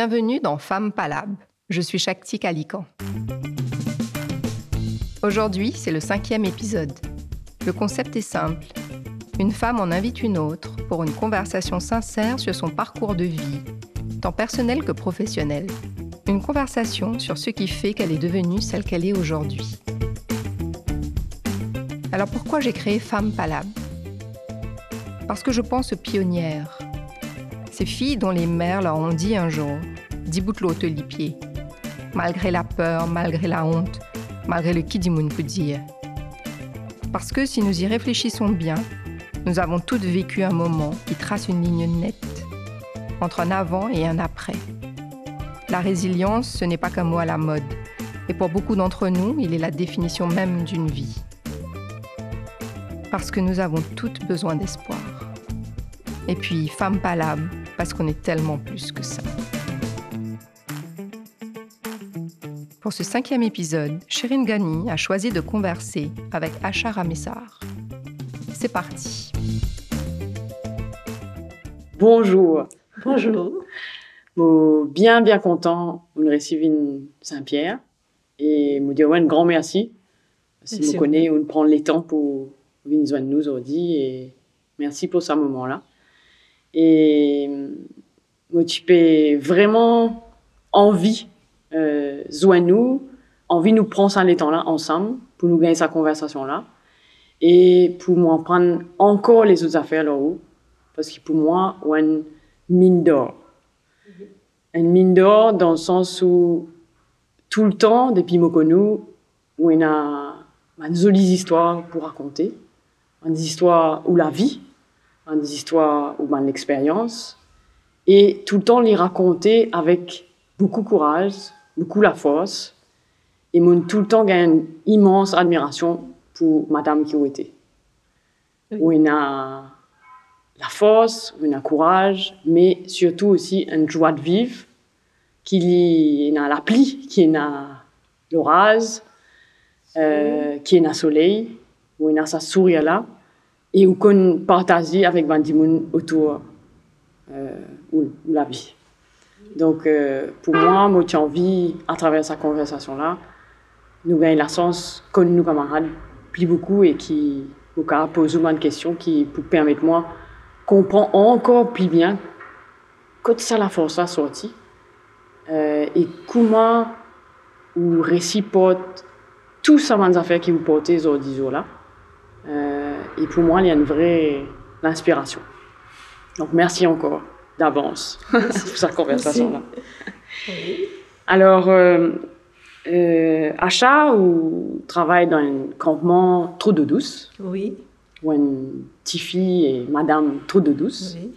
Bienvenue dans Femmes Palab. Je suis Shakti Kalikan. Aujourd'hui, c'est le cinquième épisode. Le concept est simple. Une femme en invite une autre pour une conversation sincère sur son parcours de vie, tant personnel que professionnel. Une conversation sur ce qui fait qu'elle est devenue celle qu'elle est aujourd'hui. Alors pourquoi j'ai créé Femmes Palab Parce que je pense aux pionnières, ces filles dont les mères leur ont dit un jour Dibout l'autre pied. Malgré la peur, malgré la honte, malgré le kidimoun peut dire. Parce que si nous y réfléchissons bien, nous avons toutes vécu un moment qui trace une ligne nette entre un avant et un après. La résilience, ce n'est pas qu'un mot à la mode. Et pour beaucoup d'entre nous, il est la définition même d'une vie. Parce que nous avons toutes besoin d'espoir. Et puis, femme palable, parce qu'on est tellement plus que ça. Pour ce cinquième épisode, Shirin Ghani a choisi de converser avec Achar Ramessar. C'est parti. Bonjour. Bonjour. Moi, bien, bien content de recevoir Saint-Pierre et me dire un grand merci. Si vous connaissez, on prend le temps pour venir nous aujourd'hui et merci pour ce moment-là. Et moi, tu peux vraiment envie, euh, nous, envie nous prendre ça les temps-là ensemble pour nous gagner sa conversation-là et pour m'en prendre encore les autres affaires là-haut. Parce que pour moi, une mine d'or. Une mine d'or dans le sens où tout le temps, depuis Mokonou, où on a une jolie histoire pour raconter, une histoire où la vie, des histoires ou ben, l'expérience, et tout le temps les raconter avec beaucoup de courage, beaucoup la force, et mon tout le temps gagne une immense admiration pour Madame qui était. Où il a la force, où il a le courage, mais surtout aussi une joie de vivre, qui a la pluie, qui a l'orage, euh, qui a le soleil, où il a sa sourire là et où qu'on partage avec Bandimoun autour euh, de la vie. Donc, euh, pour moi, moi, j'ai envie, à travers cette conversation-là, nous gagnons la chance, que nos camarades, plus beaucoup et qui nous posent une question qui peut permettre moi comprendre encore plus bien quand ça la force a sorti euh, et comment ou réciproque tout ça les affaires qui vous portez aujourd'hui là. Euh, et pour moi, il y a une vraie inspiration. Donc, merci encore d'avance pour cette conversation-là. Alors, euh, euh, Achat ou travaille dans un campement Trou de Douce? Oui. Où une Tiffy et Madame Trou de Douce? Oui.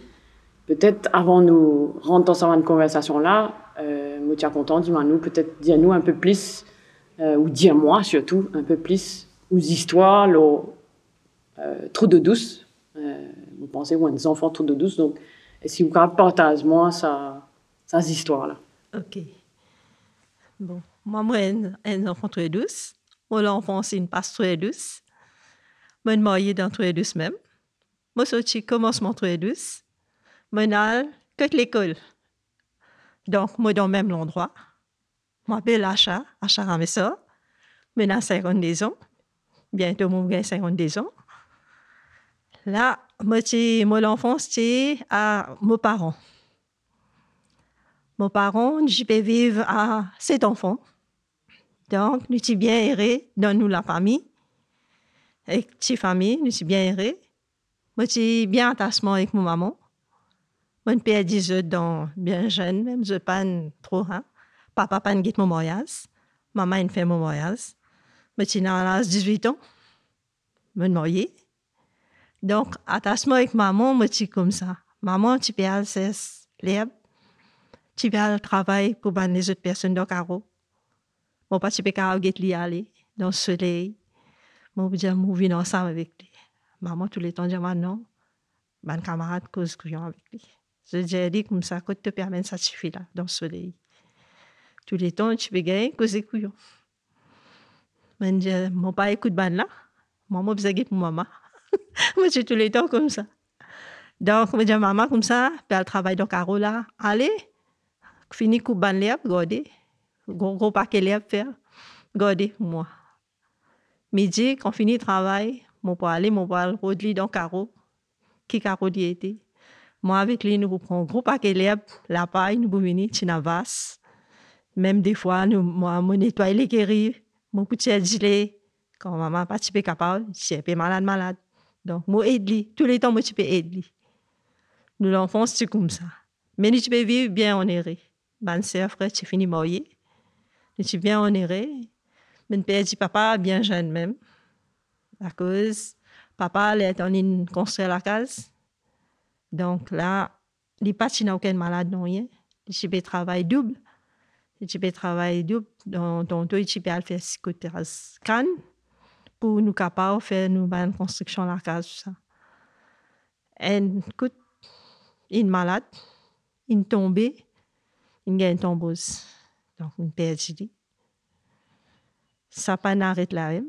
Peut-être avant nous rentrer dans cette conversation-là, euh, suis content, dis-moi-nous, peut-être dire-nous un peu plus, ou dire-moi surtout, un peu plus aux histoires, euh, trop de douce. Euh, vous pensez, ou des enfants trop de douce. Donc, si vous partagez moi ça, ça histoire-là. OK. Bon, moi, moi, un, un enfant trop douce. Moi, l'enfant, c'est une passe trop douce. Moi, marié dans trop douce même. Moi, sorti commencement trop douce. Moi, n'ai que l'école. Donc, moi, dans le même endroit. Moi, m'appelle Achat, Achat Ramessa. Moi, j'ai 52 ans. Bientôt, moi, j'ai 52 ans. Là, moi, moi l'enfance, c'est à mes parents. Mes parents, je peux vivre à sept enfants. Donc, nous sommes bien errés dans nous, la famille. Avec petite famille, nous sommes bien errés. Moi, j'ai bien attachement avec mon maman. Mon père dit je dans bien jeune, même je pas trop, hein. Papa pas guide mon mariage. Maman, une fait mon mariage. Moi, j'ai 18 ans. Je me marié. Donc, attachement avec maman, moi, c'est comme ça. Maman, tu peux aller libre. Tu peux travailler pour les autres personnes dans le carreau. Mon papa, tu peux aller aller dans le soleil. Je dire, moi, venir ensemble avec lui. Maman, tous les temps, je dis, non. Mon camarade cause couillon avec lui. Je dis, comme ça, quand tu te permets, ça suffit dans le soleil. Tous les temps, tu peux gagner causer couillon. Mon père écoute ban là. Maman, avez pour maman. moi, j'ai tous les temps comme ça. Donc, je dis à maman comme ça, puis elle travaille dans Carola. Allez, fini l'herbe, regardez. Gros, gros paquet l'herbe faire. Regardez, moi. Midi, quand fini le travail, mon pas aller, mon pas rodli dans carreau. Qui était. Moi, avec lui, nous prenons gros paquet l'herbe, la paille, nous vasse. Même des fois, nous, moi, mon nettoyer les guéris, mon. Quand maman pas capable, malade, malade. Donc, moi, aide Tous les temps, moi, tu peux aider Nous, l'enfant, c'est comme ça. Mais tu peux vivre bien en erré. Ben, c'est frère, tu finis marié. Tu bien en erré. Mon père dit, papa, bien jeune même. À cause, papa, il est en train construire la case. Donc, là, il n'est pas aucun malade, non rien. Tu peux travailler double. Tu peux travailler double. Donc, toi, tu peux faire psychothérapie pour nous capables de faire une construction de la case. Tout ça. Et écoute, une malade, une tombée, une gagne tombeuse. Donc, une perdue. Ça pas n'arrête là même.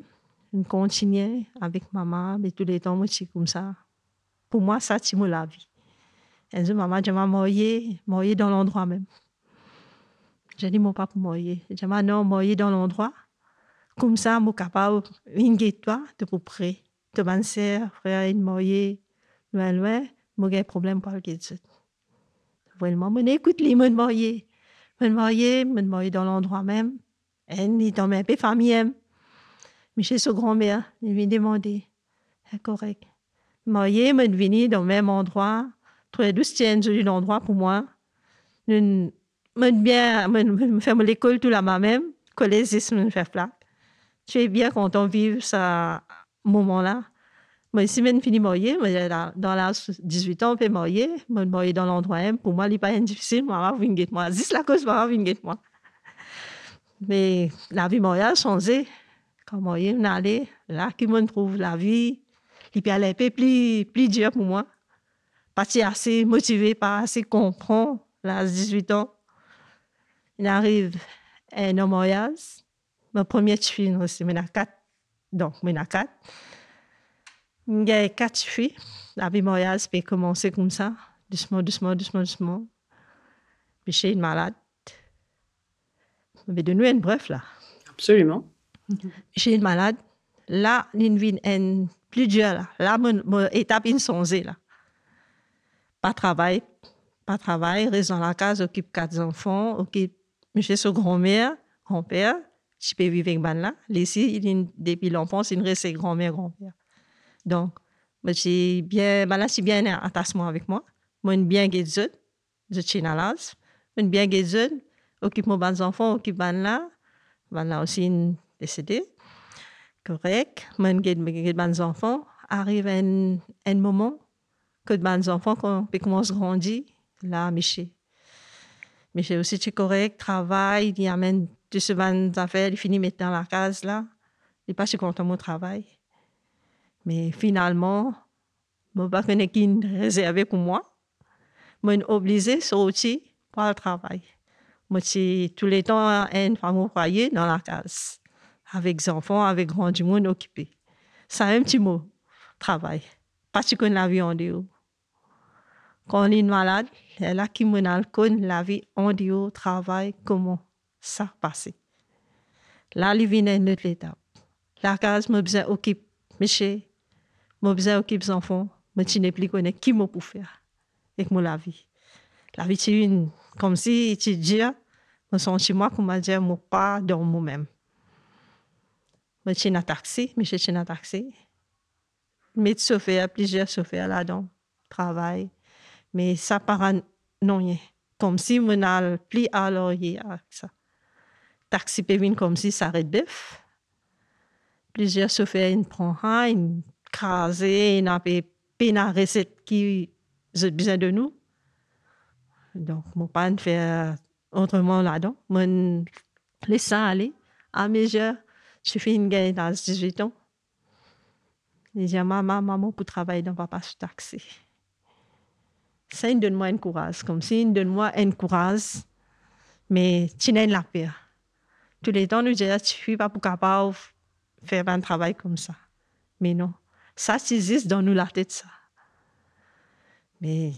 On continue avec maman, mais tous les temps, moi, c'est comme ça. Pour moi, ça, c'est la vie. Et je maman, je mouillé, mouillé dans l'endroit même. J'ai dit, mon papa mouillé. J'ai dit, non, mouillé dans l'endroit. Comme ça, je suis capable toi de peu près. De mon frère, une moyen, loin, loin, j'ai un problème pour le je écoute les mots de. Je moyen, je moyen dans l'endroit même. Et il dans peu famille. Mais chez ce grand-mère, il m'a demandé. C'est correct. Je venu dans le même endroit. Très douce tiens de l'endroit pour moi. Je bien, je fais l'école tout là-bas même. Collège, je me fais plaque es bien content de vivre ce moment-là? Moi, si je finis marier, dans l'âge 18 ans, je peux marier, je marier dans l'endroit M. Pour moi, il n'est pas difficile, je vais moi. C'est la cause, je vais moi. Mais la vie mariage a changé. Quand je allé, là, qui me trouve la vie, il peu plus, plus dur pour moi. Pas assez motivé, pas assez comprendre, l'âge 18 ans. Il arrive un mariage ma première fille, c'est maintenant quatre. Donc, maintenant quatre. Il y a quatre filles. La vie mariage peut commencer comme ça, doucement, doucement, doucement, doucement. Puis j'ai une malade. Mais de nous, une bref, là. Absolument. J'ai une malade. Là, une vie est plus dure, là. Là, mon, étape insensée, là. Pas travail, pas travail, reste dans la case, occupe quatre enfants, occupe, monsieur, son grand-mère, grand-père, je peux vivre avec là. Ici, depuis l'enfance, il reste grand-mère, grand-père. Donc, j'ai bien, ben là, c'est bien un attachement avec moi. Moi, bien guédizot, je suis à l'aise. Je bien guédizot, occupe mon ban enfants, occupe ban là. Aussi, décédé. Correct. Moi, je ban enfants. Arrive un, un moment que ban enfants, quand ils à grandir, là, Miché. Miché aussi, c'est correct, travail, il amène de ce van affaires, il finit maintenant la case là. Il n'est pas content de mon travail. Mais finalement, je ne pas qu'il réservé pour moi. Je suis obligé de sortir pour le travail. Moi, tous les temps une femme au foyer dans la case, avec des enfants, avec grand du monde occupé. C'est un petit mot, travail. Parce que la vie en dehors. Quand on est malade, là qui me la vie en dehors, travail, comment? Ça passé. Là, il vient une autre étape. La case, je besoin occupe monsieur, je besoin occupe les enfants, je ne plus connais qui m'a pour faire avec mon la vie. La vie, c'est une, comme si tu dis, je sens chez moi, comme dire, je pas dans moi-même. Je suis un taxi, je suis un taxi. Mais chauffeur, plusieurs chauffeurs là-dedans, travail. Mais ça part non, comme si je n'allais plus à l'oreille avec ça taxi pévin comme si ça arrête bœuf. Plusieurs chauffeurs, ils prennent un, ils crasent, ils n'ont pas la recette qui ont besoin de nous. Donc, mon pas faire autrement là-dedans. Moi, laisse ça aller. À mesure, je fais une gagne dans 18 ans. Je dis maman, maman, pour travailler dans papa sur taxi. Ça, il donne-moi un courage. Comme si il donne-moi un courage, mais tu n'as la peur tous les temps, nous disons, tu suis pas pour capable faire un travail comme ça. Mais non, ça existe dans nous la tête, ça. Mais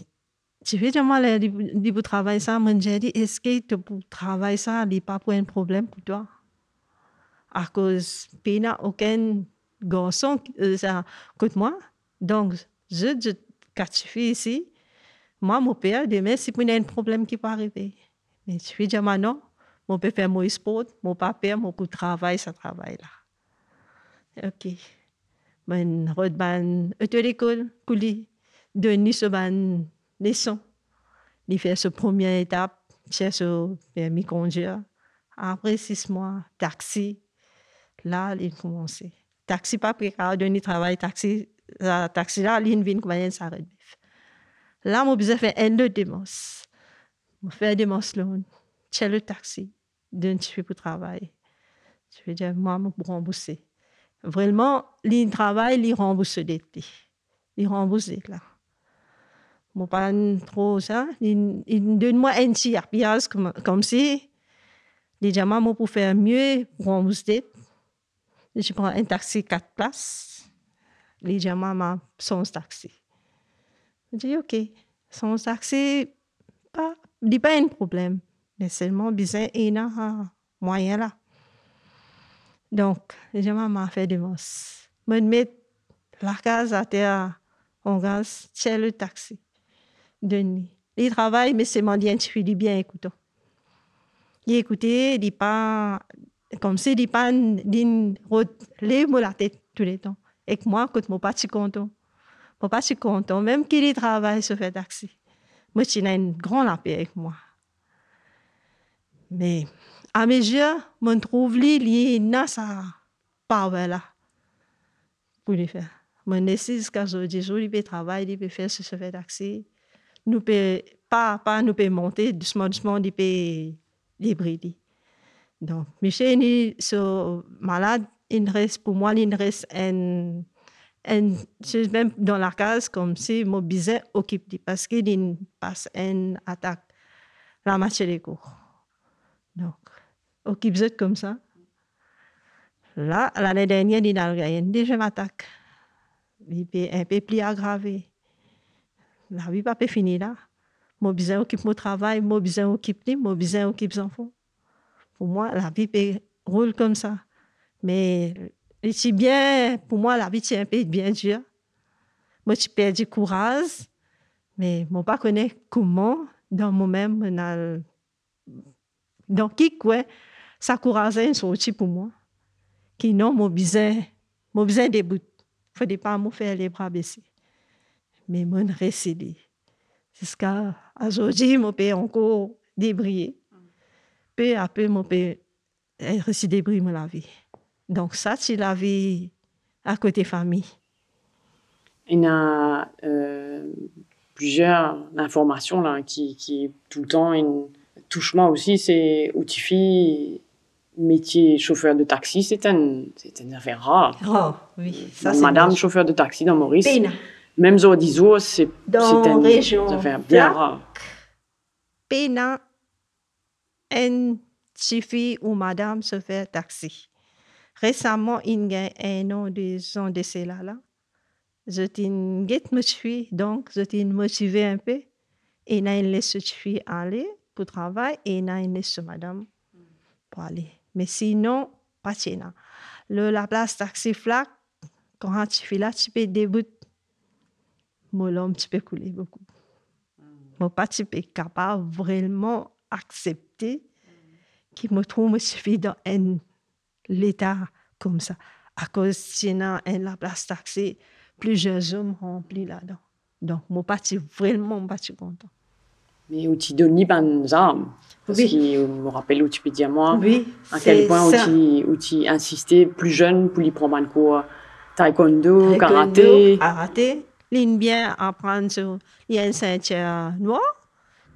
tu fais moi les pour travailler ça, moi j'ai est-ce que pour travailler ça, n'est pas pour un problème pour toi? À cause, il n'y a aucun garçon, euh, ça, écoute-moi. Donc, je, je, quand tu fais ici, moi, mon père, demain, y a un problème qui peut arriver. Mais tu fais dire, non, mon père fait mon sport, mon papa, mon pour travail, ça travaille là. OK. Ben, ben, à l'école, coulis, de ce ban, leçon. Il fait sa première étape, c'est ce permis conduire. Après six mois, taxi. Là, il commence. Taxi, pas précaire, donner travail, taxi, taxi là, il vient comme ça Là, mon besoin fait un de démos. Je fais des démos là, c'est le taxi, d'un petit pour travail. Je veux dire, moi, je rembourser. Vraiment, il travail, il rembourse d'été. Il rembourse là. Mon pas trop ça. Il, donne-moi un petit arpillage comme, comme si. Dit, moi, pour faire mieux, rembourser. Je prends un taxi quatre places. Il dit, moi, son taxi. Je dis, OK, son taxi, pas, dit pas un problème, mais seulement besoin d'un moyen là. Donc, je m'a fait des mos. Je mets la case à terre, on gaz, c'est le taxi de nuit. Il travaille, mais c'est mon bien, tu dis bien écoutant. Il écoutait, il pas, comme si il pas, il les la tête tous les temps. Et moi, quand mon pas content? Mon pas content, même qu'il travaille sur le taxi. Moi, j'ai une grande paix avec moi. Mais à mes yeux, je trouve lui, il a sa power là pour le faire. Je décide qu'aujourd'hui, il peut travailler, il peut faire ce fait taxi. Nous peut pas, pas nous peut monter doucement, doucement, il peut l'hybrider. Donc, Michel est malade, il reste, pour moi, il reste un c'est même dans la case comme si mon bizet occupe parce qu'il passe une attaque la moitié des cours. Donc, occupe comme ça. Là, l'année dernière, il a gagné une deuxième attaque. Il est un peu plus aggravé. La vie pas finie là. Mon bizet occupe mon travail, mon bizet occupe lui, mon bizet occupe les enfants. Pour moi, la vie roule comme ça. Mais c'est bien, pour moi, la vie, c'est un peu bien dur. Moi, j'ai perdu du courage, mais je ne pas connaître comment, dans moi-même, donc, qui quoi, ça courage est sorti pour moi. Qui non, mon besoin, mon besoin ne faut pas me faire les bras baissés. Mais mon récédé. Jusqu'à aujourd'hui, mon père encore débriller. Peu à peu, mon père réussi débriller la vie. Donc ça, c'est la vie à côté famille. Il y a euh, plusieurs informations là, qui, qui tout le temps une touche-moi aussi, c'est Outifi, métier chauffeur de taxi, c'est un, c'est une affaire rare. Oh, oui. Ça, Madame chauffeur de taxi dans Maurice. Pena. Même Zordizo, c'est, c'est une région affaire bien rare. Pena, un fille ou madame chauffeur taxi. Récemment, il y a un an, deux ans de cela là. Je t'ai motivé, donc je t'ai motivé un peu. Et là, il laisse fille aller pour travail et il laisse madame pour aller. Mais sinon, pas là. Le, la place taxi flac, quand tu fais là, tu peux débuter. Mon homme, tu peux couler beaucoup. Mon pas tu peux capable vraiment accepter qu'il me trouve suffit dans un l'État comme ça. À cause sinon, en la place taxée, plusieurs hommes remplis là-dedans. Donc, mon parti vraiment parti content. Mais où donnes des armes Parce oui. qu'il me rappelle où tu peux dire moi, oui, à quel point où tu, insistais plus jeune pour lui prendre un cours taekwondo, karaté. Karaté. L'une bien apprendre sur, une ceinture noire,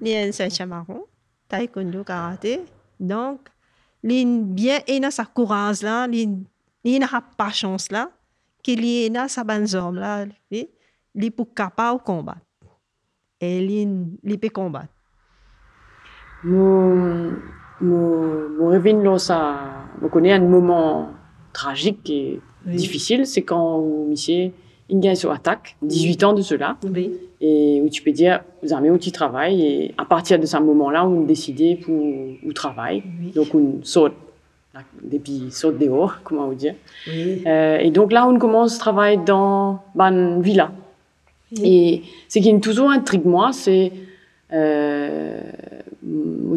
y a une ceinture marron, taekwondo, karaté. Donc, lin bien ena sa courage là lin lin a patience là qu'il y a sa bonne là li pour capable combattre et mon mon mon revenu là ça me connaît un moment tragique et oui. difficile c'est quand monsieur sur attaque, 18 ans de cela, Oui. et où tu peux dire, vous avez où tu travailles, et à partir de ce moment-là, on décide pour où travaille. Oui. Donc, on saute, depuis saute dehors, comment vous dire. Euh, et donc là, on commence à travailler dans une villa. Et ce qui est toujours intrigue moi, c'est euh,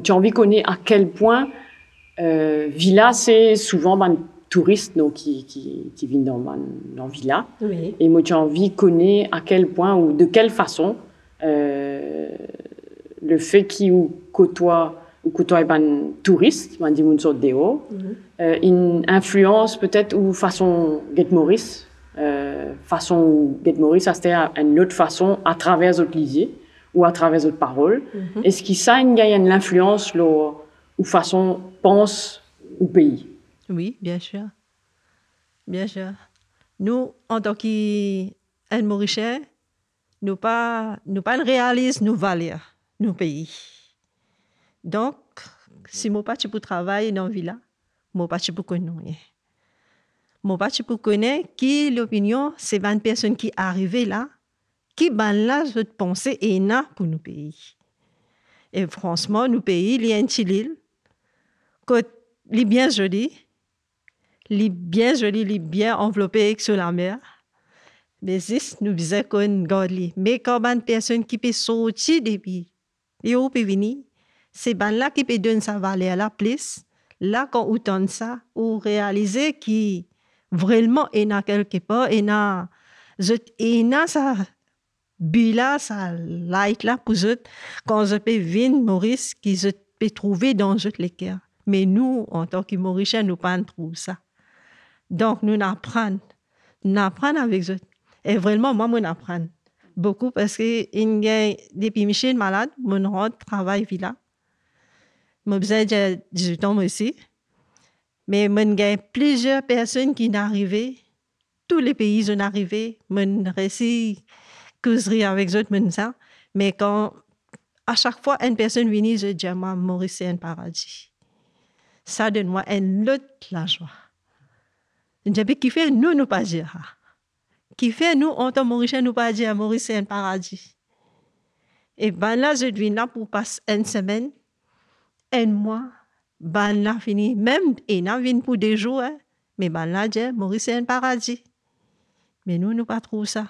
tu as envie de connaître à quel point euh, villa, c'est souvent ben, touristes donc, qui, qui, qui viennent dans, ben, dans villa. Oui. Et moi, tu as envie de connaître à quel point ou de quelle façon euh, le fait qu'ils côtoient ou côtoient ben, touristes, ben, des dehors, Mhm. euh, une influence peut-être ou façon Get Maurice, euh, façon Get Maurice, c'était une autre façon à travers lisiers ou à travers autres paroles. Mhm. Est-ce qu'il ça a une influence là, ou façon pense au pays? Oui, bien sûr. Bien sûr. Nous, en tant qu'Anne Maurichet, nous pas, nous pas réalisons nos valeurs, nos pays. Donc, si moi pas pour travailler dans la villa, moi pas pour connaître. Pas pour connaître qui l'opinion, c'est 20 personnes qui arrivent là, qui ban là, je penser et na pour nos pays. Et franchement, nos pays, il y a île, que il est bien joli, il est bien joli, il est bien enveloppé sur la mer. Mais juste, nous disons qu'on garde. Mais quand une personne qui peut sortir depuis, et où peut venir, c'est ben là qui peut donner sa valeur à la place. Là, quand on entend ça, on réalise qui vraiment est là quelque part, et là, ça, but là, ça light là pour eux, quand je peux venir, Maurice, qui je peux trouver dans les cœurs. Mais nous, en tant que Mauriciens, nous pas trouver ça. Donc, nous apprenons. Nous apprenons avec eux. Et vraiment, moi, je apprends beaucoup parce que il y a, depuis suis malade, mon travail villa. Moi, j'ai 18 ans aussi. Mais il y a plusieurs personnes qui sont arrivées. Tous les pays sont arrivés. Je réussi causerie avec eux, mais quand, à chaque fois, une personne vient, je dis, moi, Maurice, c'est un paradis. Ça donne moi un autre la joie. Je dis, qui fait nous, nous pas dire. Qui fait nous, en tant Mauricien, nous pas dire, Maurice, c'est un paradis. Et ben là, je viens là pour passer une semaine, un mois, ben là, fini. Même, et là, vient pour des jours, hein. mais ben là, je Maurice, c'est un paradis. Mais nous, nous pas trop ça.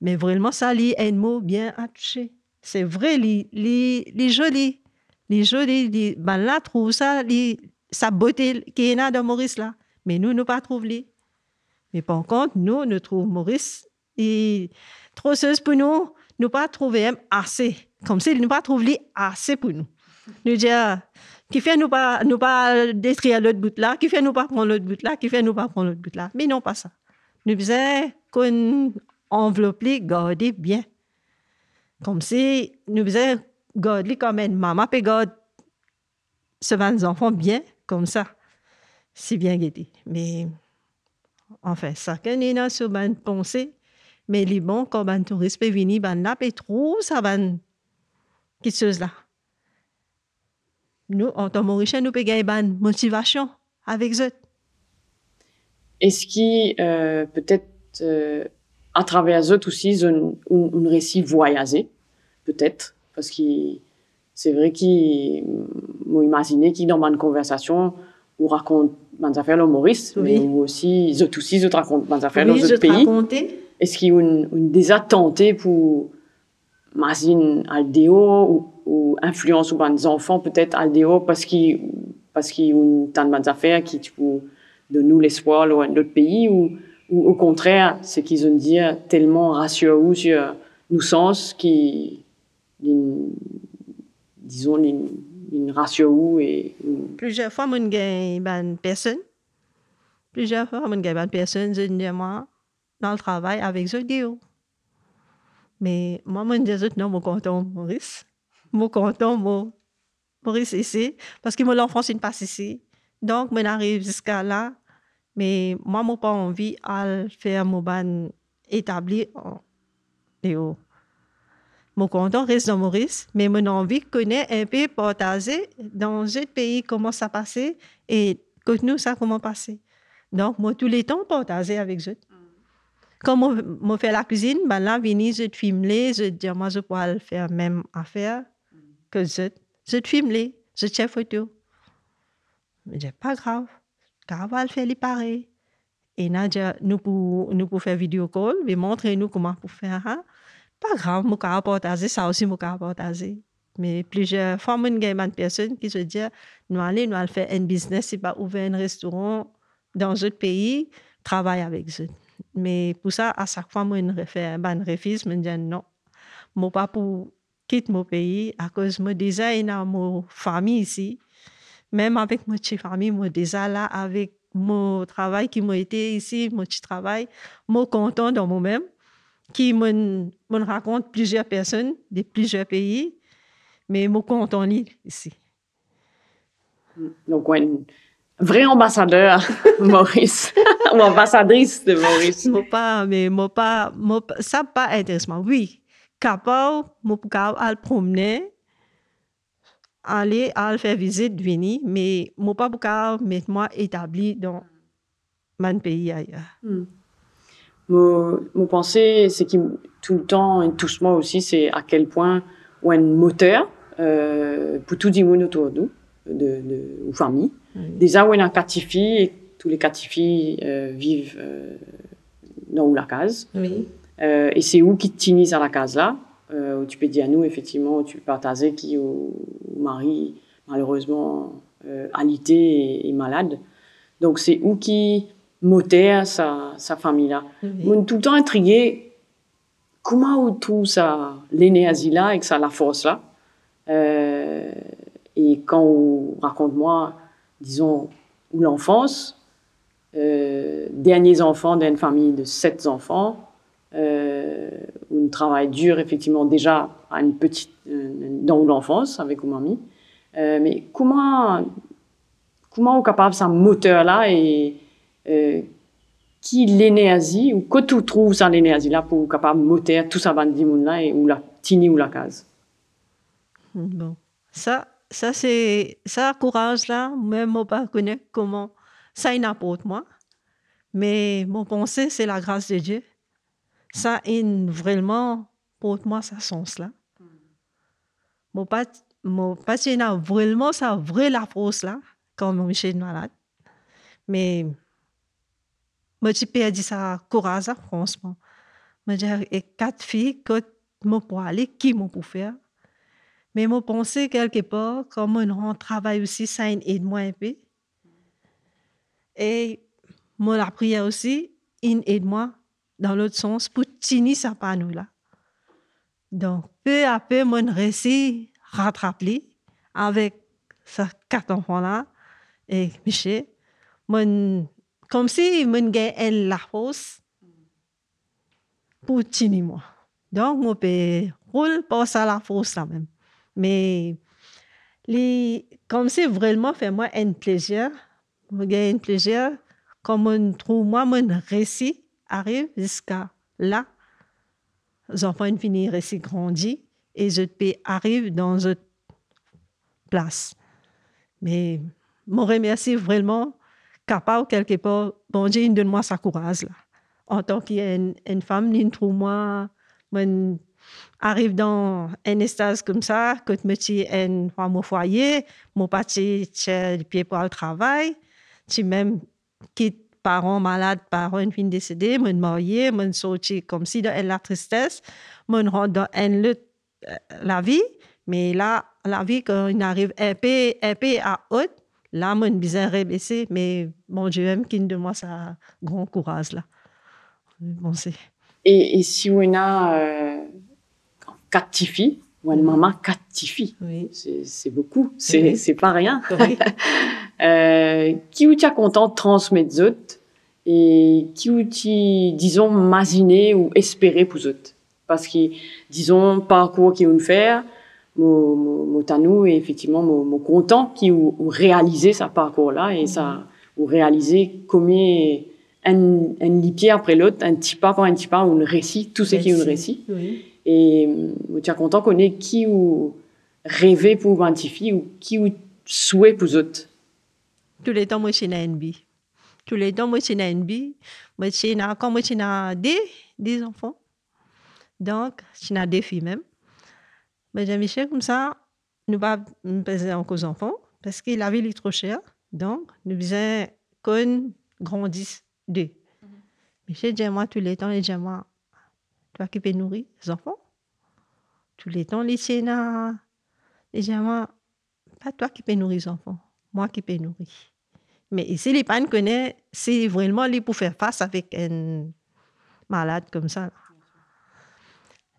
Mais vraiment, ça, lit un mot bien toucher. C'est vrai, les, les, jolis, les jolis, les, ben là, trouve ça, sa beauté qui est là dans Maurice là. Mais nous, nous pas trouve les. Mais par contre, nous, nous trouvons Maurice et trop pour nous, nous pas trouver assez. Comme si nous pas assez pour nous. Nous dire, qui fait nous pas, nous pas détruire l'autre bout là, qui fait nous pas prendre l'autre bout là, qui fait nous pas prendre l'autre bout là. Mais non, pas ça. Nous faisons qu'on enveloppe garder bien. Comme si nous faisons garder comme une maman peut garder ses enfants bien, comme ça. C'est bien guetté. Mais, enfin, ça, qu'on est là sur une pensée, mais les bons, quand un touriste peut venir, ben là, trop, ça va, quelque chose là. Nous, en tant que Mauricien, nous gagner une motivation avec eux. Est-ce qu'il euh, peut-être euh, à travers eux aussi un, un, un récit voyagé peut-être? Parce que c'est vrai qu'il m'a imaginé qu'il dans une conversation on raconte des affaires Maurice Oui. mais aussi eux aussi ils racontent des affaires Oui, dans d'autres pays est-ce qu'il y a une, pour imagine Aldéo ou, ou influence ou des enfants peut-être Aldéo parce qu'il parce qu'il a une tant de affaires qui de nous l'espoir dans d'autres pays ou, ou au contraire c'est qu'ils ont dit tellement rassurés sur nos sens qui une, disons une, une ratio et une- Plusieurs fois, mon une personne. Plusieurs fois, mon une personne, je moi, dans le travail avec Dieu. Mais moi, je dis non, mon content Maurice. Mon content, mon Maurice ici. Parce que mon enfant, c'est pas ici. Donc, je arrive jusqu'à là. Mais moi, je n'ai pas envie de faire mon ban établi en Dieu. Mon content reste dans Maurice, mais mon envie de connaître un peu, partager dans un pays comment ça passait et que nous, ça comment passé. Donc, moi, tous les temps, partager avec eux. Quand je fais la cuisine, ben là, vini, je filme les, je dis, moi, je peux faire même affaire que je, je filme les, je fais photo. Je dis, pas grave, car va le faire pareil. Et Nadia, nous pour, nous pour faire vidéo call, mais montrer nous comment pour faire. Hein? Pas grave, je peux partager, ça aussi, je peux. Mais plusieurs y a des personnes qui se disent, nous allons, nous faire un business, c'est pas ouvrir un restaurant dans un pays, travailler avec eux. Mais pour ça, à chaque fois, moi, je fais un refus, je me dis non. Je pas pour quitter mon pays à cause de déjà dans mon famille ici. Même avec mon petite famille, moi déjà là, avec mon travail qui m'a été ici, mon petit travail, je content dans moi-même, qui me, raconte plusieurs personnes de plusieurs pays, mais je content ici. Donc, ouais, vrai ambassadeur, Maurice, ou ambassadrice de Maurice. Moi pas, mais moi pas, moi, ça pas intéressant. Oui, capable, moi capable à promener, aller à faire visite, venir, mais moi pas capable mettre moi établi dans mon pays ailleurs. Hmm. Mon, mon pensée, c'est qui tout le temps touche moi aussi, c'est à quel point ou un moteur euh, pour tout le monde autour de nous, de, de, ou famille. Déjà, on a quatre filles et tous les quatre filles euh, vivent euh, dans la case. Oui. Euh, et c'est où qui t'initient à la case là? Où Tu peux dire à nous, effectivement, tu peux partager qui au, mari, malheureusement, alité et, malade. Donc, c'est où qui moteur sa, sa famille là? On est tout le temps intrigué comment on trouve ça, l'énergie là et que ça la force là? Et quand on raconte moi, disons, ou l'enfance, euh, derniers enfants d'une famille de sept enfants, euh, où on travaille dur effectivement déjà à une petite euh, dans l'enfance avec mamie. Euh, mais comment comment on est capable ce moteur là et qui l'énergie ou que tu trouves ça l'énergie là pour capable moteur tout ça bande là ou la tini ou la case? Bon, ça ça c'est ça courage là même moi pas connaître comment ça n'apporte moi. Mais mon pensée c'est la grâce de Dieu. Ça in vraiment pour moi ça sens là mon pas mon pas n'a vraiment ça vrai la force là quand mon suis malade. Mais moi j'ai perdu ça courage franchement. Moi j'ai quatre filles que moi pour aller qui m'ont pour faire mais mon pensée, quelque part, comme on travaille aussi, ça aide-moi un peu. Et mon la prière aussi, il aide-moi dans l'autre sens pour tenir ça par nous là. Donc, peu à peu, mon récit rattrapé avec ces quatre enfants-là et Michel. Mon, comme si mon gagne la force pour tenir moi. Donc, mon père roule pour ça la force là même. Mais les, comme c'est vraiment fait moi un plaisir, un plaisir, comme on trouve moi, mon récit arrive jusqu'à là. Les enfants finissent récit grandi et je peux arriver dans une place. Mais mon remercie vraiment capable quelque part, bon Dieu, donne-moi sa courage là. En tant qu'une une femme, il trouve moi, mon arrive dans un espace comme ça, que je suis un mon foyer, mon parti le pied pour le travail, tu même quitte parents malades, parents fin décédés, mon marié, mon sorti comme si dans la tristesse, mon rentre dans une lutte euh, la vie, mais là, la vie, quand il arrive un peu, un peu à haute, là, mon bizarre baissé, mais mon Dieu aime qui de moi ça grand courage là. Bon, c'est. Et, et si on a euh, quatre filles, ou une maman quatre filles, oui. c'est beaucoup, c'est oui. pas rien. Oui. euh, qui ou content de transmettre autres et qui ou disons, imaginer ou espérer pour autres. Parce que, disons, parcours qu'ils vont faire, mon, mon, mon et effectivement, mon, mon content qui ou, ou réaliser ce parcours-là et ça, ou réaliser combien un, un pierre après l'autre, un petit pas par un petit pas, ou un récit, tout ce qui est un récit. Oui. Et tu es content qu'on ait qui ou rêver pour une ou qui ou souhait pour autres? Tous les temps, moi, je suis NB. Tous les temps, moi, j'ai une vie. Moi, j'ai quand moi, j'ai des, des enfants. Donc, j'ai des filles même. Mais j'ai Michel, comme ça, nous pas peser encore aux enfants parce que la ville est trop chère. Donc, nous faisons qu'on grandisse deux. Michel dit moi tous les temps, il dit moi, toi qui peux nourrir les enfants. Tous les temps, les dit moi, pas toi qui peux nourrir les enfants, moi qui peux nourrir. Mais ici, les pannes connaissent, c'est vraiment les pour faire face avec un malade comme ça.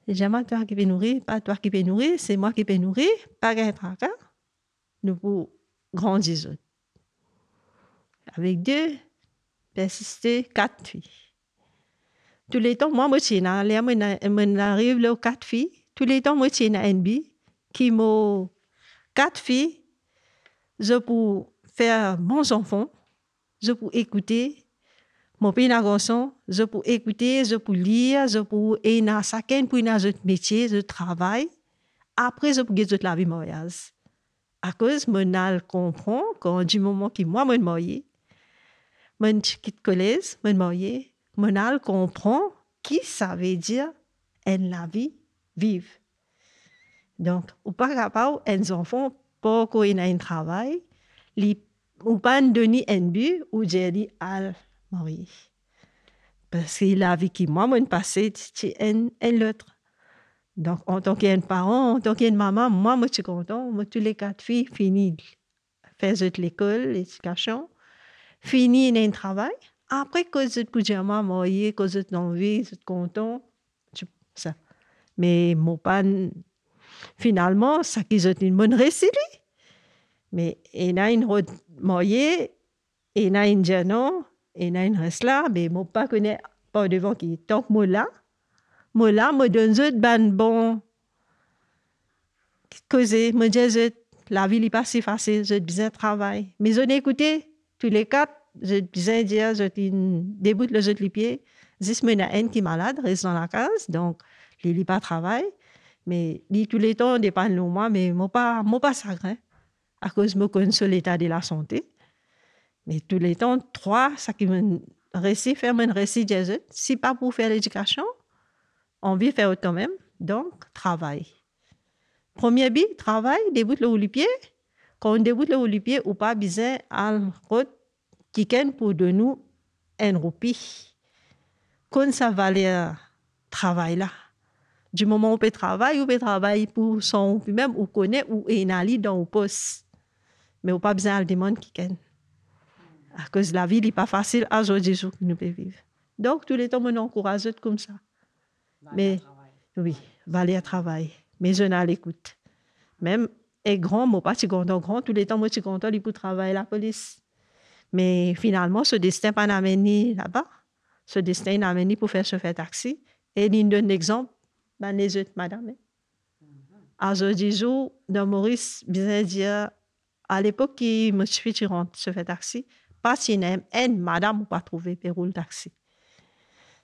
Dit moi, toi qui peux nourrir, pas toi qui peux nourrir, c'est moi qui peux nourrir, pas un tracas. Nous pour grandir. Avec deux, persister, quatre filles. Tous les temps, moi, moi, je arrive là, quatre filles. Tous les temps, moi, je suis NB qui m'a quatre filles. Je peux faire bons enfants. Je peux écouter. Mon pays garçon, je peux écouter, je peux lire, je peux et na chacun pour notre métier, je travaille. Après, je peux gagner la vie mariage. À cause, je comprend quand du moment que moi, je suis mariée, je quitte collège, je suis mariée, Monal comprend qui ça veut dire en la vie vive. Donc, pas capable, les enfants, pour qu'ils aient un travail, ou pas donner un but, ou j'ai dit à Marie. Parce que la vie qui moi, mon passé, c'est un, l'autre. Donc, en tant qu'un parent, en tant qu'une maman, moi, je suis content. Moi, tous les quatre filles, fini. Faire l'école, l'éducation, fini un travail. Après, quand je peux dire, moi, quand je suis envie, je suis content, ça. Mais mon pas, finalement, ça qui est une bonne réussite. Mais il y a une moyenne, il y a une non, il y a une reste là, mais mon pas connaît pas devant qui. Tant que moi là, moi là, moi donne un ban bon, causer, me dire, la vie n'est pas si facile, besoin de travail. Mais on écouté tous les quatre, débute le jeu de les pieds. Zis me a qui est malade, reste dans la case, donc il n'est pas travail. Mais tous les temps, dépend de moi, mais moi pas, moi pas sacré, à cause de mon l'état de la santé. Mais tous les temps, trois, ça qui me récit, faire mon récit de si pas pour faire l'éducation, on veut faire quand même, donc travail. Premier but, travail, débute le pied. Quand on débute le pied, ou pas besoin à route quelqu'un pour de nous un roupie. Quand ça valait travail là. Du moment où on peut travailler, on peut travailler pour son même ou connaît ou est dans le poste. Mais on pas besoin de monde qui ken. À cause de la vie n'est pas facile à aujourd'hui que nous pouvons vivre. Donc, tous les temps, on encourage comme ça. Mais, oui, valer à travail. Mais je n'ai l'écoute. Même, et grand, moi, pas si grand, grand, tous les temps, moi, je suis content, il peut travailler la police. Mais finalement, ce destin pas amené là-bas. Ce destin n'a amené pour faire chauffeur taxi. Et il donne l'exemple, ben, les autres madame. À ce jour, dans Maurice, bien dire, à l'époque, qui me suis tirant chauffeur taxi, pas si une madame ou pas trouvé le taxi.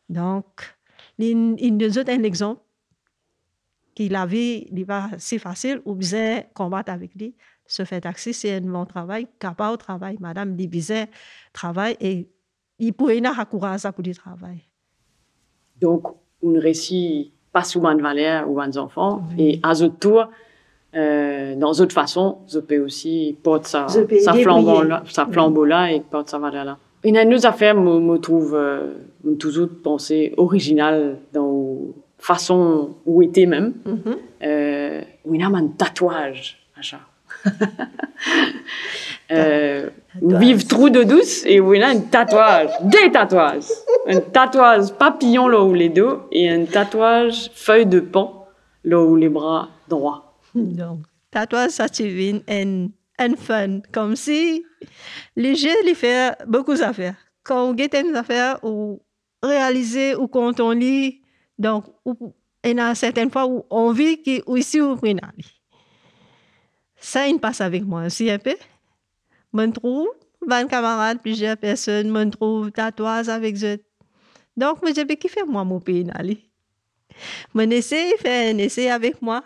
Donc, il, il nous donne un exemple qu'il avait, il pas si facile ou bien combattre avec lui se fait taxi, c'est un bon travail, capable travail, madame divisait travail et il avoir ça pour du travail. Donc, on réussit pas souvent de valeur ou des enfants et à ce tour, euh, dans d'autres façons, je peux aussi porter sa, sa flambeau là, sa flambeau là et porter sa valeur là. Une autre affaire me, me trouve euh, toujours pensée originale dans façon où était même. Mm -hmm. euh, on a un tatouage, achat. Euh, vive trou de douce et où il a un tatouage, des tatouages. Un tatouage papillon là où les dos et un tatouage feuille de pan là où les bras droits. Donc, tatouage, ça tu un, un fun, comme si les jeux les faire beaucoup d'affaires. Quand on get une affaire ou réaliser ou quand on lit, donc, il y a certaines fois où on vit qui aussi ou ça, il passe avec moi aussi un peu. Je trouve 20 camarades, plusieurs personnes, je trouve tatouage avec eux. Donc, je dis, qui fait moi mon pays d'aller? Je essaie faire un essai avec moi.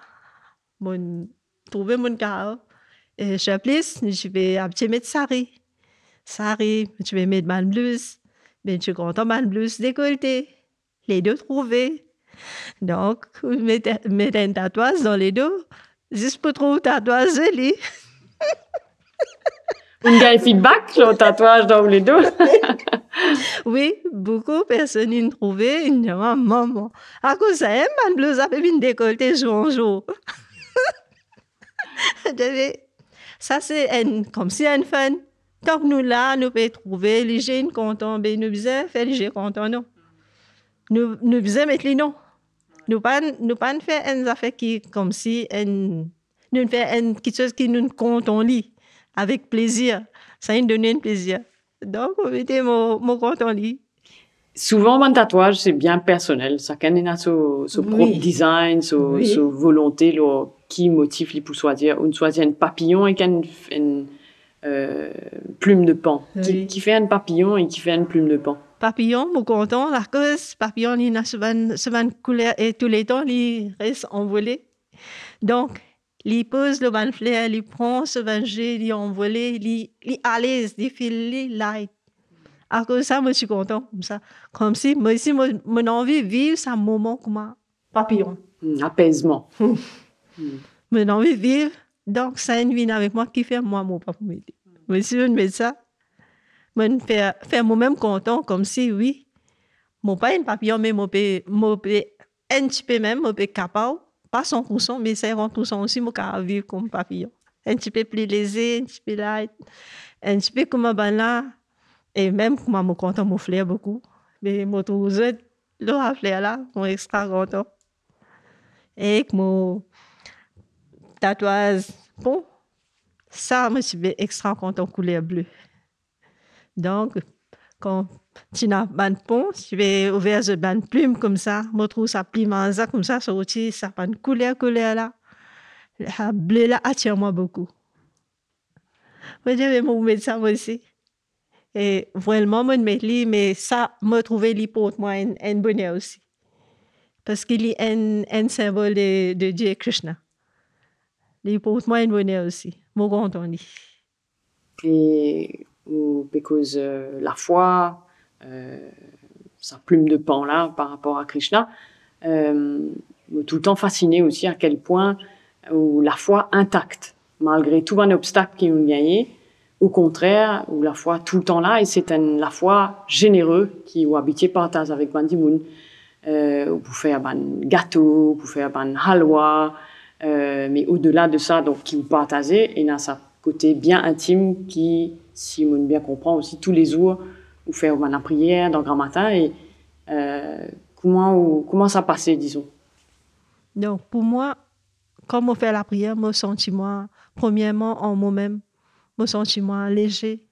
Je trouve mon cas. Et je plus, je vais petit mettre Sari. Arrive, tu veux mettre ma blouse, mais tu comptes ma blouse décolletée. Les deux trouvés. Donc, mettre un tatouage dans les deux, tatouage joli. Vous avez feedback sur le tatouage dans les deux Oui, beaucoup de personnes ont trouvé, disent, maman, à cause de ça, ma blouse a fait une décolletée jour en jour. ça, c'est comme si un fun. Tant que nous là, nous pouvons trouver les jeunes contents, nous faisons faire les jeunes contents, non. Nous, nous faisons mettre les noms. Nous pas, nous pas faire une affaire qui, comme si, un, nous faisons quelque chose qui nous comptons lit, avec plaisir. Ça nous donne un plaisir. Donc, on mettait mon, mon compte en lit. Souvent, mon tatouage, c'est bien personnel. Chacun a son, son oui. propre design, son, oui. son volonté, lo, qui motive les pour choisir. On choisit un papillon avec une, une euh, plume de pan. Oui. Qui, qui, fait un papillon et qui fait une plume de pan. Papillon, mon content, la cause, papillon, il a souvent couleur et tous les temps, il reste envolé. Donc, il pose le ban fleur, il prend ce jet, il envole, il, il à l'aise, il fait il light. À cause de ça, moi, je suis content, comme ça. Comme si, moi aussi, mon, mon envie de vivre ce moment comme un papillon. Mmh, apaisement. Mmh. Mon envie de vivre, donc, ça une vie avec moi qui fait moi mon. Moi, si je mets ça, je fais, moi-même content, comme si, oui, mon pas un papillon, mais mon père, mon un petit peu même, mon père capable pas 100%, mais 50% aussi, je vivre comme papillon. Un petit peu plus léger, un petit peu light, un petit peu comme un là. Et même comme je me content, mon fleur beaucoup. Mais je trouve le fleur là, je suis extra content. Et mon tatouage, bon, ça, je suis extra content, couleur bleue. Donc, quand tu n'as pas de pont, tu vas ouvrir ce ban plume comme ça, trouve ça plume ça comme ça, ça aussi, ça pas une couleur, couleur là. Le bleu là attire moi beaucoup. Je vais me mettre ça aussi. Et vraiment, je me mais ça, trouver li pour moi un, un bonheur aussi. Parce qu'il est un, un symbole de, de Dieu Krishna. Pour moi un bonheur aussi. Je suis content. Parce que euh, la foi, euh, sa plume de pan là par rapport à Krishna, euh, tout le temps fasciné aussi à quel point où la foi intacte, malgré tout un obstacle qui nous gagné, au contraire, la foi tout le temps là, et c'est la foi généreux qui ou habité partage avec Bandimoun, euh, vous faire un gâteau, vous faire un halwa, euh, mais au-delà de ça, donc qui vous partagez, et a sa côté bien intime qui, si on bien comprend aussi tous les jours, ou faire la prière dans le grand matin et euh, comment, ou, comment ça passait, disons? Donc, pour moi, quand on fait la prière, mon sentiment, premièrement, en moi-même, mon sentiment léger,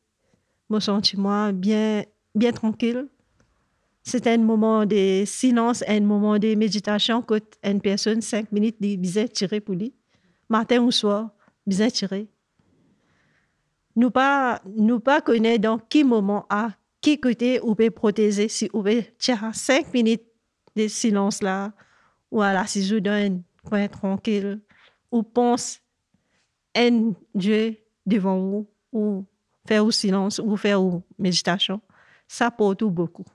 mon sentiment bien, bien tranquille. C'était un moment de silence, un moment de méditation que une personne, cinq minutes, disait tirer pour lui. Matin ou soir, disait tirer. Nous pas, nous pas connaître dans quel moment, à qui côté ou peut protéger, si vous pouvez tiens, cinq minutes de silence là, ou à la si dans un coin tranquille, ou pense un Dieu devant vous, ou faire au silence, ou faire une méditation, ça porte beaucoup.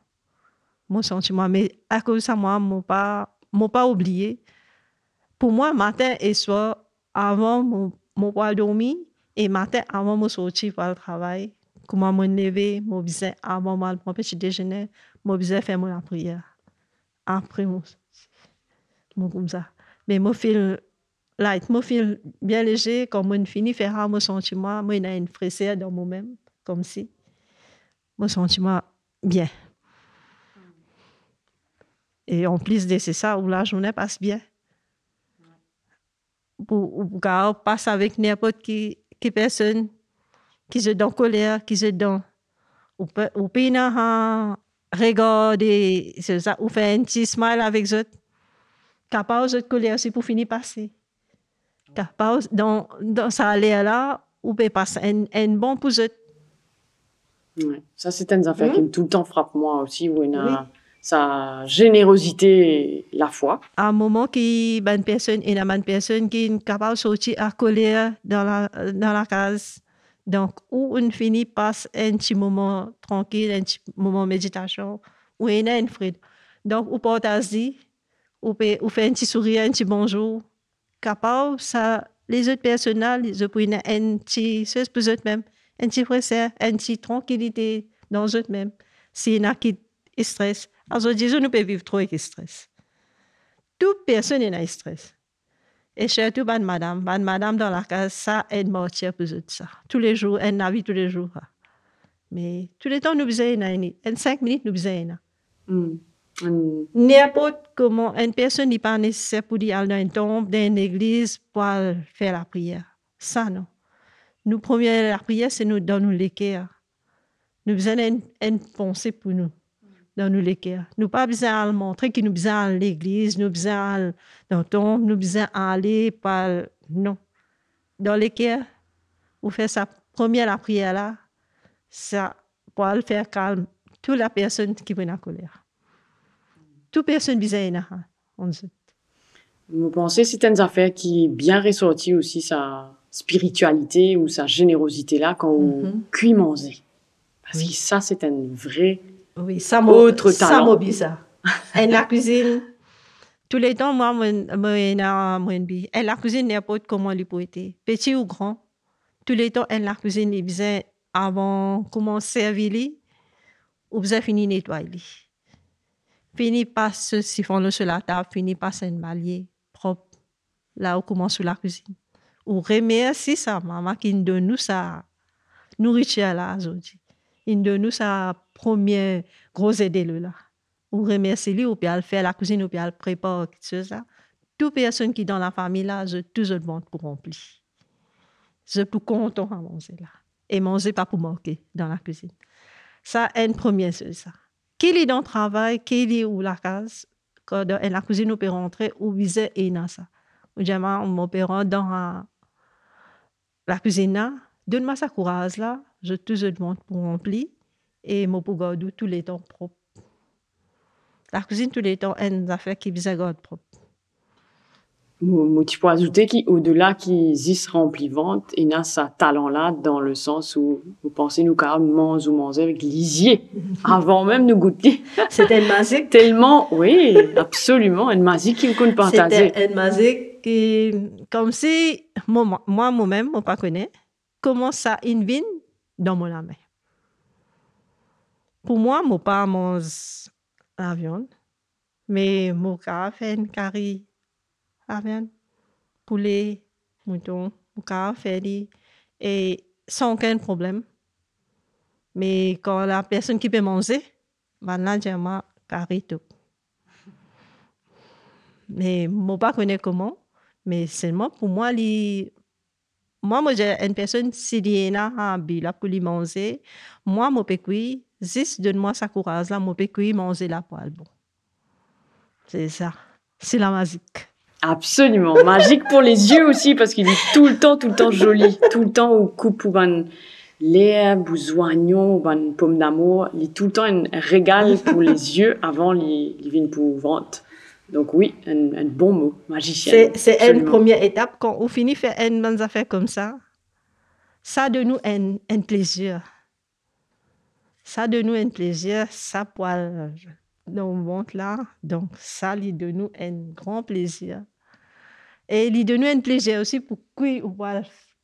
Mon sentiment, mais à cause de ça, moi, je pas, pas oublié. Pour moi, matin et soir, avant mon, mon pas dormir, et matin, avant de sortir pour le travail, comment me lever, je besoin avant mon petit déjeuner, je besoin faire la prière. Après, mon comme ça. Mais je feel light, je feel bien léger quand je finis faire mon sentiment, moi j'ai une fraîcheur dans moi-même, comme si mon sentiment bien. Et en plus de ça, où la journée passe bien. Pour, pour passe avec n'importe qui, qui personne qui se dans colère, qui se dans ou ou peut regarder c'est ça ou faire un petit smile avec eux capable de colère aussi pour finir passer capable dans dans ça aller là ou peut passer un, un bon pour eux ouais. ça c'est une affaire mmh. qui me tout le temps frappe moi aussi où il a oui. Sa générosité la foi à un moment qui une personne et une personne qui est capable de sortir à colère dans la dans la case Donc, où on finit par un petit moment tranquille, un petit moment méditation, où il y a une fride. Donc, on partage, on fait un petit sourire, un petit bonjour. Capable, ça, les autres personnes, ils ont un petit, c'est pour eux-mêmes, un petit frère, un petit tranquillité dans eux-mêmes. Y a qui stress, alors disons, nous pouvons vivre trop avec stress. Toute personne a stress. Et surtout, bonne madame, bonne madame dans la case, ça aide mortier pour ça. Tous les jours, elle n'a vie tous les jours. Mais tous les temps, nous une, en cinq minutes, nous faisons une. Mm. N'importe comment, une personne n'est pas nécessaire pour aller dans une tombe, dans une église, pour faire la prière. Ça, non. Nous, première, la prière, c'est nous nous l'équerre. Nous avons une, une pensée pour nous dans nous l'équerre. Nous pas besoin de montrer que nous besoin à l'église, nous besoin dans le tombe, nous besoin aller par non. Dans l'équerre, vous faites sa première la prière là, ça pour le faire calme toute la personne qui est en colère. Toute personne besoin on Vous pensez c'est une affaire qui est bien ressortie aussi sa spiritualité ou sa générosité là quand on mm-hmm. cuit manger. Parce que ça c'est un vrai oui, ça autre talent. Ça bizarre. Et la cuisine, tous les temps, moi, elle la cuisine n'importe comment lui peut être, petit ou grand. Tous les temps, elle la cuisine, il faisait avant commencer servir, ou avez fini nettoyer. Fini par ce siphon sur la table, fini par ce malier propre, là où commence la cuisine. Ou remercie sa maman qui nous donne nous sa nourriture là aujourd'hui. Il donne nous sa première grosse aide là. Ou remercier ou bien faire la cuisine, ou bien préparer quelque chose là. Toute personne qui est dans la famille là, je tout le monde pour remplir. Je plus content à manger là. Et manger pas pour manquer dans la cuisine. Ça, une première chose ça. Qui est dans le travail, qui est où la case, quand dans la cuisine, on peut rentrer, ou viser et dans ça. Ou jamais, on peut rentrer dans la cuisine là, donne-moi sa courage là, je tout le monde pour remplir et mon pougardou tous les temps propre. La cuisine tous les temps une affaire qui bien propre. Moi, tu peux ajouter qu'au-delà qu'ils y rempli vente, il y a ce talent-là dans le sens où vous pensez nous quand manger ou manger avec lisier avant même de goûter. C'était une magique. Tellement, oui, absolument, une magique qui vous partager. C'était une magique qui, comme si moi, moi-même, je ne pas connais comment ça invine dans mon âme. Pour moi, mon pas mange la viande, mais mon cas fait une curry la viande, poulet, mouton, mon cas fait et sans aucun problème. Mais quand la personne qui peut manger, là, j'aime curry tout. Mais pas connais comment, mais seulement pour moi, les moi, moi j'ai une personne, si elle a un pour lui manger, moi, je peux juste donne-moi sa courage là, je peux manger la poêle. Bon. C'est ça. C'est la magique. Absolument. Magique pour les yeux aussi, parce qu'il est tout le temps, tout le temps joli. Tout le temps, au coupe ou l'herbe, ou une pomme d'amour. Il est tout le temps un régal pour les yeux avant les, les pour vente. Donc oui, un, bon mot, magicien. C'est une première étape. Quand on finit de faire une bonne affaire comme ça, ça de nous un, un plaisir. Ça de nous un plaisir, ça poil dans le là. Donc ça lui de nous un grand plaisir. Et il de nous un plaisir aussi pour cuire ou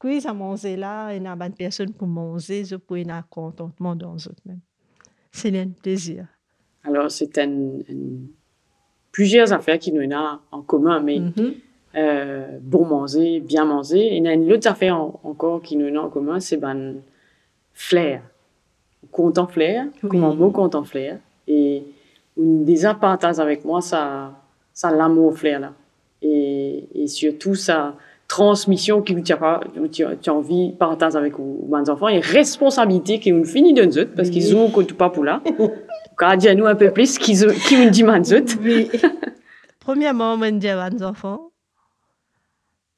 cuire à manger là, il y a une personne pour manger, je peux un contentement dans eux même. C'est un plaisir. Alors c'est un plusieurs affaires qui nous ont en commun, mais mm-hmm. euh, bon manger, bien manger. Il y a une autre affaire encore qui nous ont en commun, c'est ben flair. Content flair, oui. comment mot content flair. Et une des partage avec moi, ça, ça l'amour flair là. Et, et surtout sa transmission que tu as, tu as envie de partager avec vos enfants et responsabilité qui nous finit de nous parce qu'ils ont tout pas pour là. Dis-nous un peu plus qui nous dit Oui. Premièrement, on dit à nos enfants,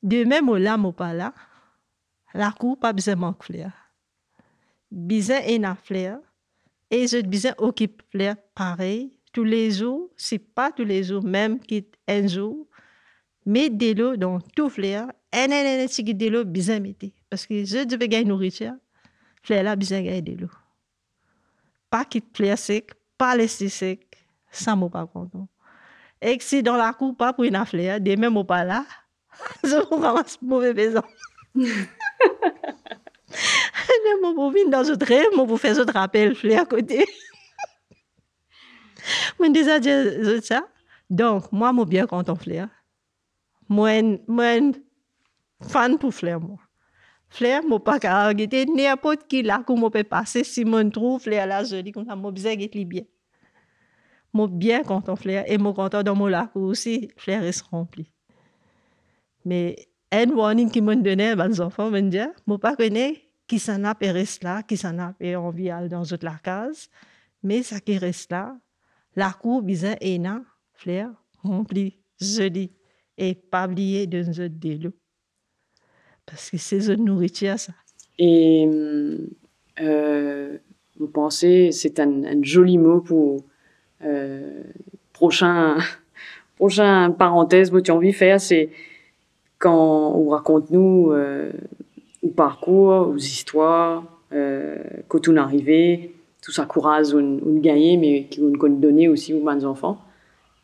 de même au là, au pas là, la cour pas besoin de fleur. Besoin et na fleur. Et je besoin occupe fleur pareil. Tous les jours, c'est pas tous les jours, même qui un jour, mais de l'eau dans tout fleur. Et un, un, de l'eau besoin mettre. Parce que je devais gagner nourriture. fleur là, besoin de l'eau. Pas quitte fleur sec, pas laisser sec, ça m'a pas content. Et si dans la cour, pas pour une fleur, des mêmes pas là, je vous ramasse mauvais maison. Je vous venir dans autre rêve, je vous fais autre fleur à côté. Je déjà dit ça. Donc, moi, je suis bien content, fleur. Moi, je suis fan pour fleur, moi. Fleur, je pas qu'à regarder n'importe qui là, comment je peux passer si je trouve fleur là, dis comme ça, je bien être bien. Je suis bien content, fleur, et je suis content dans mon lac aussi, fleur est rempli. Mais, un warning qui m'a donné, mes enfants me disent, je ne pas qui s'en a reste là, qui s'en a envie dans toute la case, mais ça qui reste là, la cour bizarre et na, fleur, rempli, joli, et pas oublier de nous de Parce que c'est une nourriture, ça. Et euh, vous pensez, c'est un, joli mot pour euh, prochain, prochain parenthèse que tu envie de faire, c'est quand on raconte nous euh, au parcours, aux histoires, euh, quand on arrivé, tout ça courage on, on gagné, mais qu'on peut donner aussi aux enfants.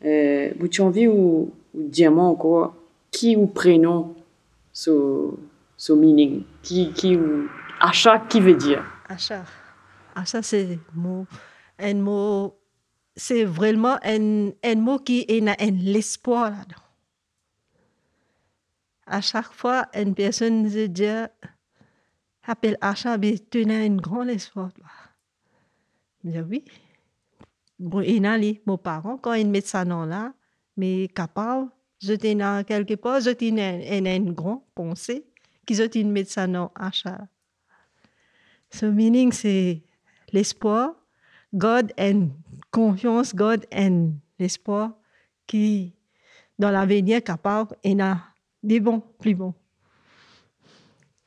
Euh, vous avez envie ou, ou dire encore qui ou prénom ce, ce meaning, qui, qui achat qui veut dire? Achat. Achat c'est un mot c'est vraiment un, un mot qui est un l'espoir là-dedans. À chaque fois, une personne se dit, appelle achat, mais tu as un grand espoir. Je dis oui. Bon, il a mes parents, quand ils mettent ça nom là, mais capable, je tenais quelque part, je tenais un, un, grand pensée, qui tenais mettre ça nom achat. Ce meaning, c'est l'espoir, God and confiance, God and l'espoir qui, dans l'avenir, capable, et a des bons, plus bons.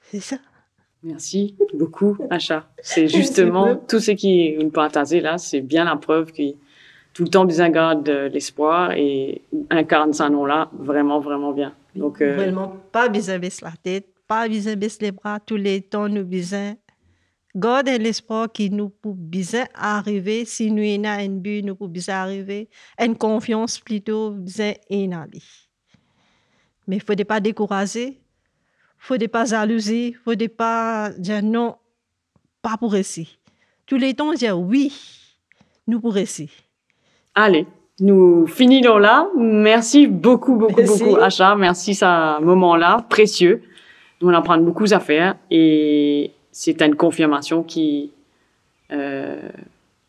C'est ça. Merci beaucoup, Acha. C'est justement tout ce qui nous partage là, c'est bien la preuve que tout le temps besoin garde l'espoir et incarne ce nom-là vraiment, vraiment bien. Donc, euh... Vraiment, pas besoin baisser la tête, pas besoin baisser les bras, tous les temps nous besoin garder l'espoir qui nous peut bien arriver, si nous avons un but, nous peut bien arriver, une confiance plutôt bien en mais il ne faut pas décourager, il ne faut pas jalouser, il ne faut pas dire non, pas pour ici. Tous les temps, dire oui, nous pour ici. Allez, nous finissons là. Merci beaucoup, beaucoup, beaucoup, Acha. Merci ce moment-là, précieux. Nous, on apprend beaucoup à faire et c'est une confirmation qui, euh,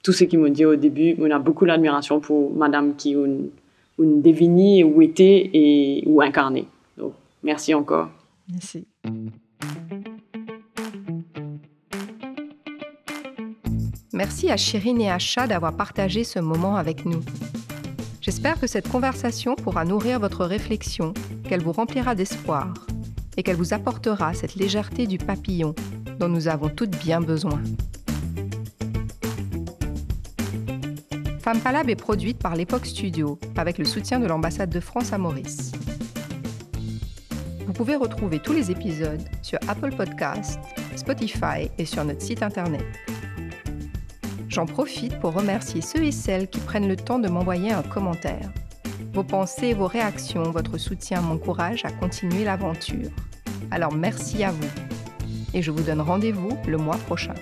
tout ce qu'ils m'ont dit au début, on a beaucoup d'admiration pour Madame qui une une définie où était et où incarner. Donc, merci encore. Merci. Merci à Chirine et à Chat d'avoir partagé ce moment avec nous. J'espère que cette conversation pourra nourrir votre réflexion, qu'elle vous remplira d'espoir et qu'elle vous apportera cette légèreté du papillon dont nous avons toutes bien besoin. Femme Palab est produite par l'Époque Studio avec le soutien de l'ambassade de France à Maurice. Vous pouvez retrouver tous les épisodes sur Apple Podcasts, Spotify et sur notre site internet. J'en profite pour remercier ceux et celles qui prennent le temps de m'envoyer un commentaire. Vos pensées, vos réactions, votre soutien m'encouragent à continuer l'aventure. Alors merci à vous. Et je vous donne rendez-vous le mois prochain.